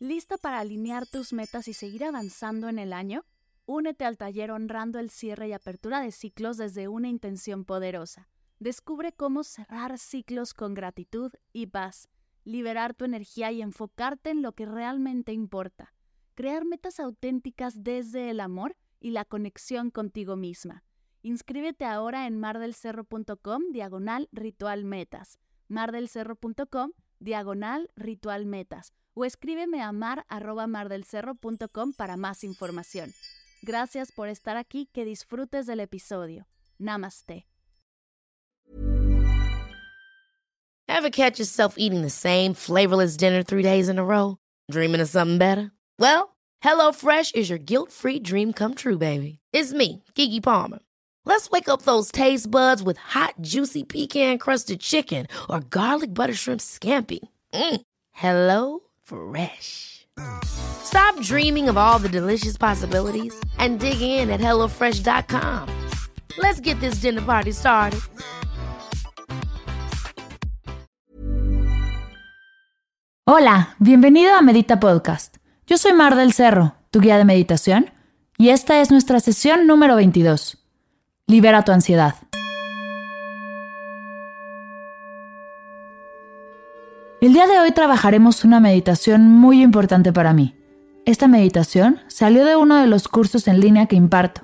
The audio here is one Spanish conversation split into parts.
¿Lista para alinear tus metas y seguir avanzando en el año? Únete al taller honrando el cierre y apertura de ciclos desde una intención poderosa. Descubre cómo cerrar ciclos con gratitud y paz, liberar tu energía y enfocarte en lo que realmente importa. Crear metas auténticas desde el amor y la conexión contigo misma. Inscríbete ahora en mardelcerro.com diagonal ritual metas. mardelcerro.com diagonal ritual metas o escríbeme a mar arroba mardelcerro.com para más información. Gracias por estar aquí, que disfrutes del episodio. Namaste. Ever catch yourself eating the same flavorless dinner three days in a row? Dreaming of something better? Well, HelloFresh is your guilt-free dream come true, baby. It's me, Kiki Palmer. Let's wake up those taste buds with hot, juicy pecan-crusted chicken or garlic butter shrimp scampi. Mm. Hello Fresh. Stop dreaming of all the delicious possibilities and dig in at HelloFresh.com. Let's get this dinner party started. Hola, bienvenido a Medita Podcast. Yo soy Mar del Cerro, tu guía de meditación, y esta es nuestra sesión número 22. Libera tu ansiedad. El día de hoy trabajaremos una meditación muy importante para mí. Esta meditación salió de uno de los cursos en línea que imparto.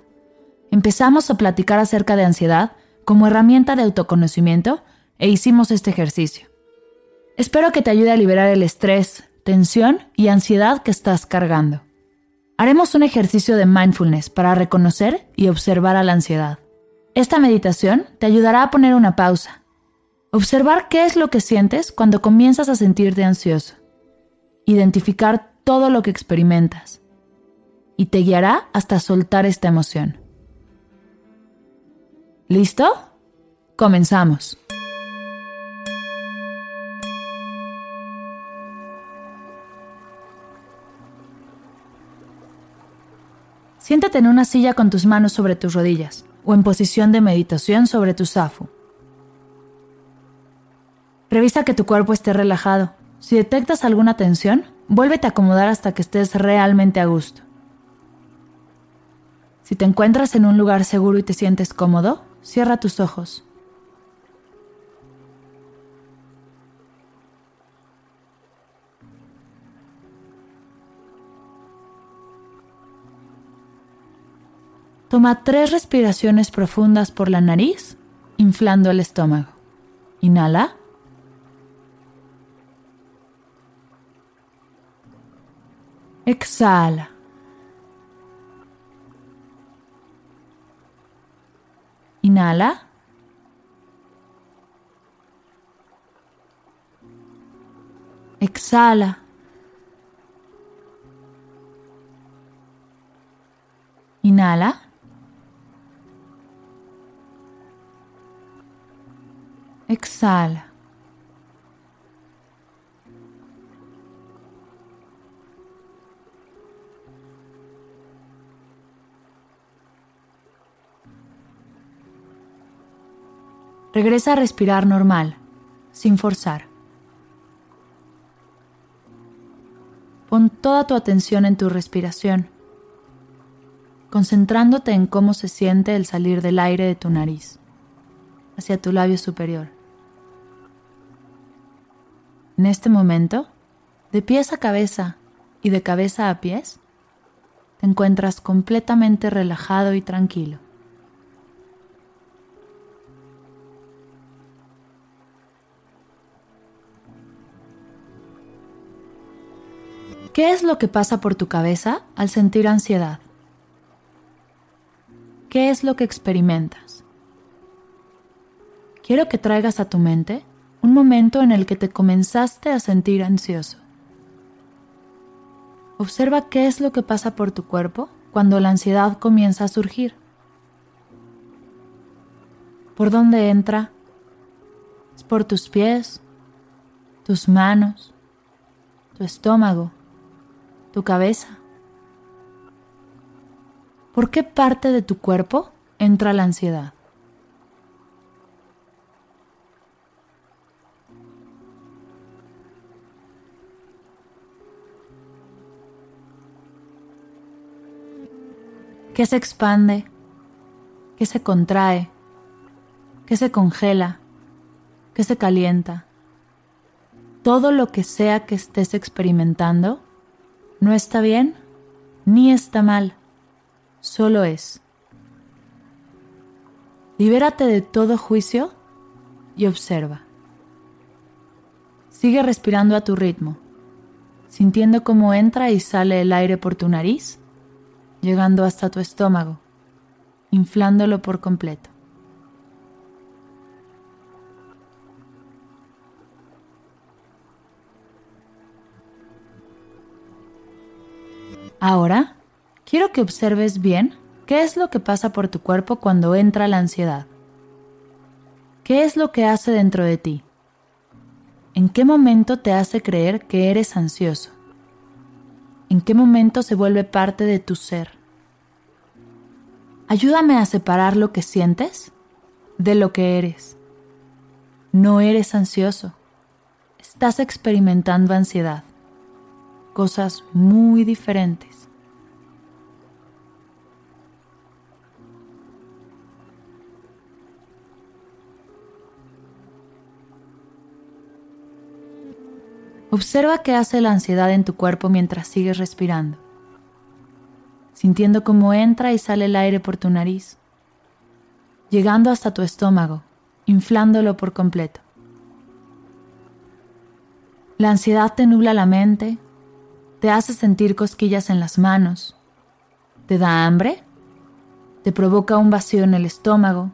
Empezamos a platicar acerca de ansiedad como herramienta de autoconocimiento e hicimos este ejercicio. Espero que te ayude a liberar el estrés, tensión y ansiedad que estás cargando. Haremos un ejercicio de mindfulness para reconocer y observar a la ansiedad. Esta meditación te ayudará a poner una pausa, observar qué es lo que sientes cuando comienzas a sentirte ansioso, identificar todo lo que experimentas y te guiará hasta soltar esta emoción. ¿Listo? Comenzamos. Siéntate en una silla con tus manos sobre tus rodillas o en posición de meditación sobre tu zafu. Revisa que tu cuerpo esté relajado. Si detectas alguna tensión, vuélvete a acomodar hasta que estés realmente a gusto. Si te encuentras en un lugar seguro y te sientes cómodo, cierra tus ojos. Toma tres respiraciones profundas por la nariz, inflando el estómago. Inhala. Exhala. Inhala. Exhala. Inhala. Exhala. Regresa a respirar normal, sin forzar. Pon toda tu atención en tu respiración, concentrándote en cómo se siente el salir del aire de tu nariz hacia tu labio superior. En este momento, de pies a cabeza y de cabeza a pies, te encuentras completamente relajado y tranquilo. ¿Qué es lo que pasa por tu cabeza al sentir ansiedad? ¿Qué es lo que experimentas? Quiero que traigas a tu mente un momento en el que te comenzaste a sentir ansioso. Observa qué es lo que pasa por tu cuerpo cuando la ansiedad comienza a surgir. ¿Por dónde entra? ¿Es por tus pies, tus manos, tu estómago, tu cabeza. ¿Por qué parte de tu cuerpo entra la ansiedad? ¿Qué se expande? ¿Qué se contrae? ¿Qué se congela? ¿Qué se calienta? Todo lo que sea que estés experimentando no está bien ni está mal, solo es. Libérate de todo juicio y observa. Sigue respirando a tu ritmo, sintiendo cómo entra y sale el aire por tu nariz, llegando hasta tu estómago, inflándolo por completo. Ahora, quiero que observes bien qué es lo que pasa por tu cuerpo cuando entra la ansiedad. ¿Qué es lo que hace dentro de ti? ¿En qué momento te hace creer que eres ansioso? ¿En qué momento se vuelve parte de tu ser? Ayúdame a separar lo que sientes de lo que eres. No eres ansioso. Estás experimentando ansiedad. Cosas muy diferentes. Observa qué hace la ansiedad en tu cuerpo mientras sigues respirando, sintiendo cómo entra y sale el aire por tu nariz, llegando hasta tu estómago, inflándolo por completo. La ansiedad te nubla la mente, te hace sentir cosquillas en las manos, te da hambre, te provoca un vacío en el estómago,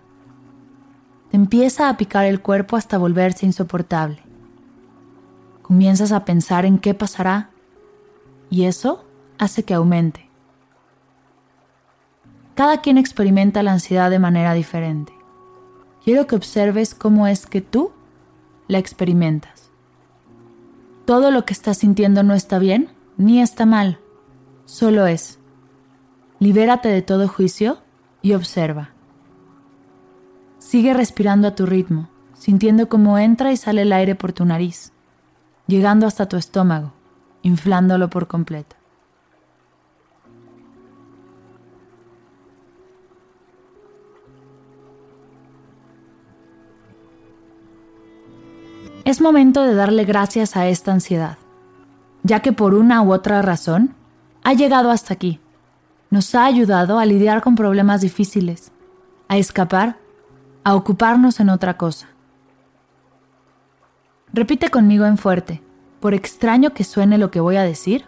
te empieza a picar el cuerpo hasta volverse insoportable comienzas a pensar en qué pasará y eso hace que aumente. Cada quien experimenta la ansiedad de manera diferente. Quiero que observes cómo es que tú la experimentas. Todo lo que estás sintiendo no está bien ni está mal, solo es. Libérate de todo juicio y observa. Sigue respirando a tu ritmo, sintiendo cómo entra y sale el aire por tu nariz llegando hasta tu estómago, inflándolo por completo. Es momento de darle gracias a esta ansiedad, ya que por una u otra razón ha llegado hasta aquí. Nos ha ayudado a lidiar con problemas difíciles, a escapar, a ocuparnos en otra cosa. Repite conmigo en fuerte, por extraño que suene lo que voy a decir,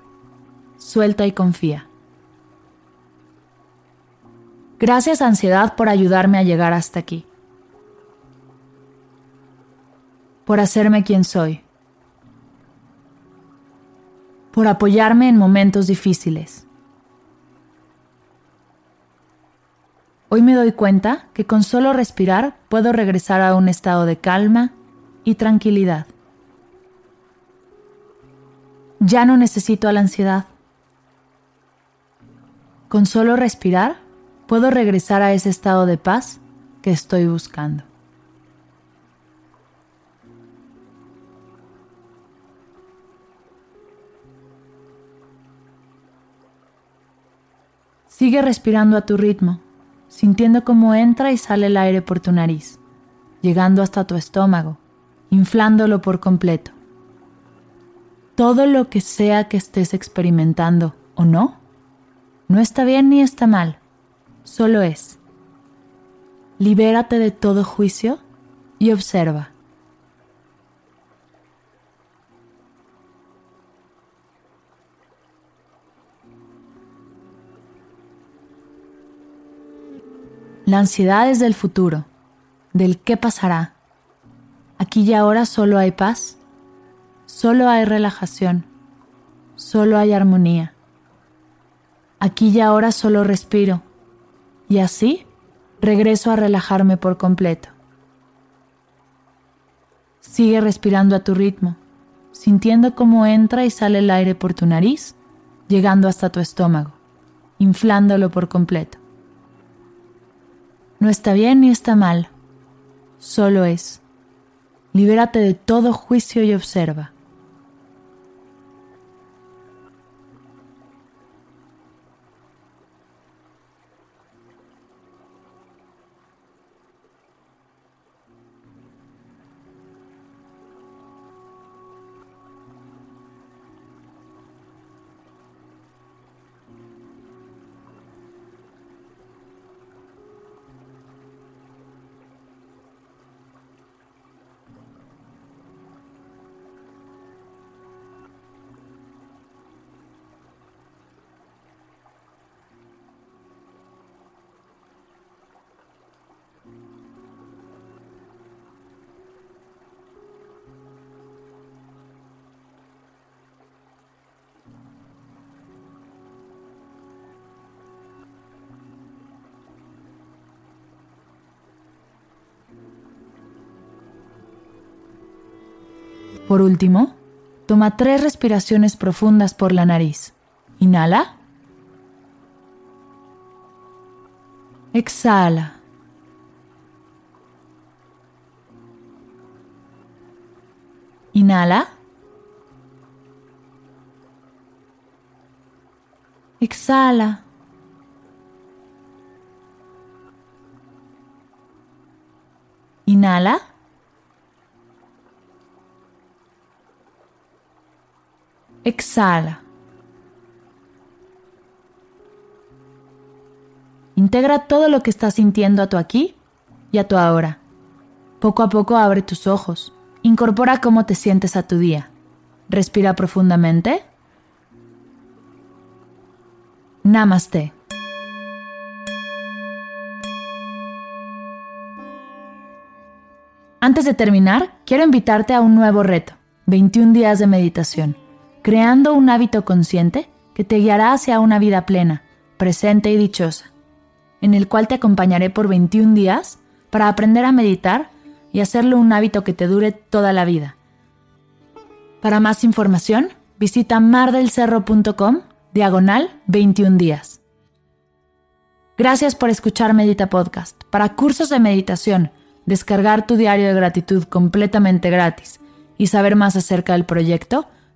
suelta y confía. Gracias ansiedad por ayudarme a llegar hasta aquí, por hacerme quien soy, por apoyarme en momentos difíciles. Hoy me doy cuenta que con solo respirar puedo regresar a un estado de calma y tranquilidad. Ya no necesito a la ansiedad. Con solo respirar, puedo regresar a ese estado de paz que estoy buscando. Sigue respirando a tu ritmo, sintiendo cómo entra y sale el aire por tu nariz, llegando hasta tu estómago, inflándolo por completo. Todo lo que sea que estés experimentando o no, no está bien ni está mal, solo es. Libérate de todo juicio y observa. La ansiedad es del futuro, del qué pasará, Aquí y ahora solo hay paz, solo hay relajación, solo hay armonía. Aquí y ahora solo respiro y así regreso a relajarme por completo. Sigue respirando a tu ritmo, sintiendo cómo entra y sale el aire por tu nariz, llegando hasta tu estómago, inflándolo por completo. No está bien ni está mal, solo es. Libérate de todo juicio y observa. Por último, toma tres respiraciones profundas por la nariz. Inhala. Exhala. Inhala. Exhala. Inhala. Exhala. Integra todo lo que estás sintiendo a tu aquí y a tu ahora. Poco a poco abre tus ojos. Incorpora cómo te sientes a tu día. Respira profundamente. Namaste. Antes de terminar, quiero invitarte a un nuevo reto, 21 días de meditación, creando un hábito consciente que te guiará hacia una vida plena, presente y dichosa, en el cual te acompañaré por 21 días para aprender a meditar y hacerlo un hábito que te dure toda la vida. Para más información, visita mardelcerro.com diagonal 21 días. Gracias por escuchar Medita Podcast. Para cursos de meditación, descargar tu diario de gratitud completamente gratis y saber más acerca del proyecto,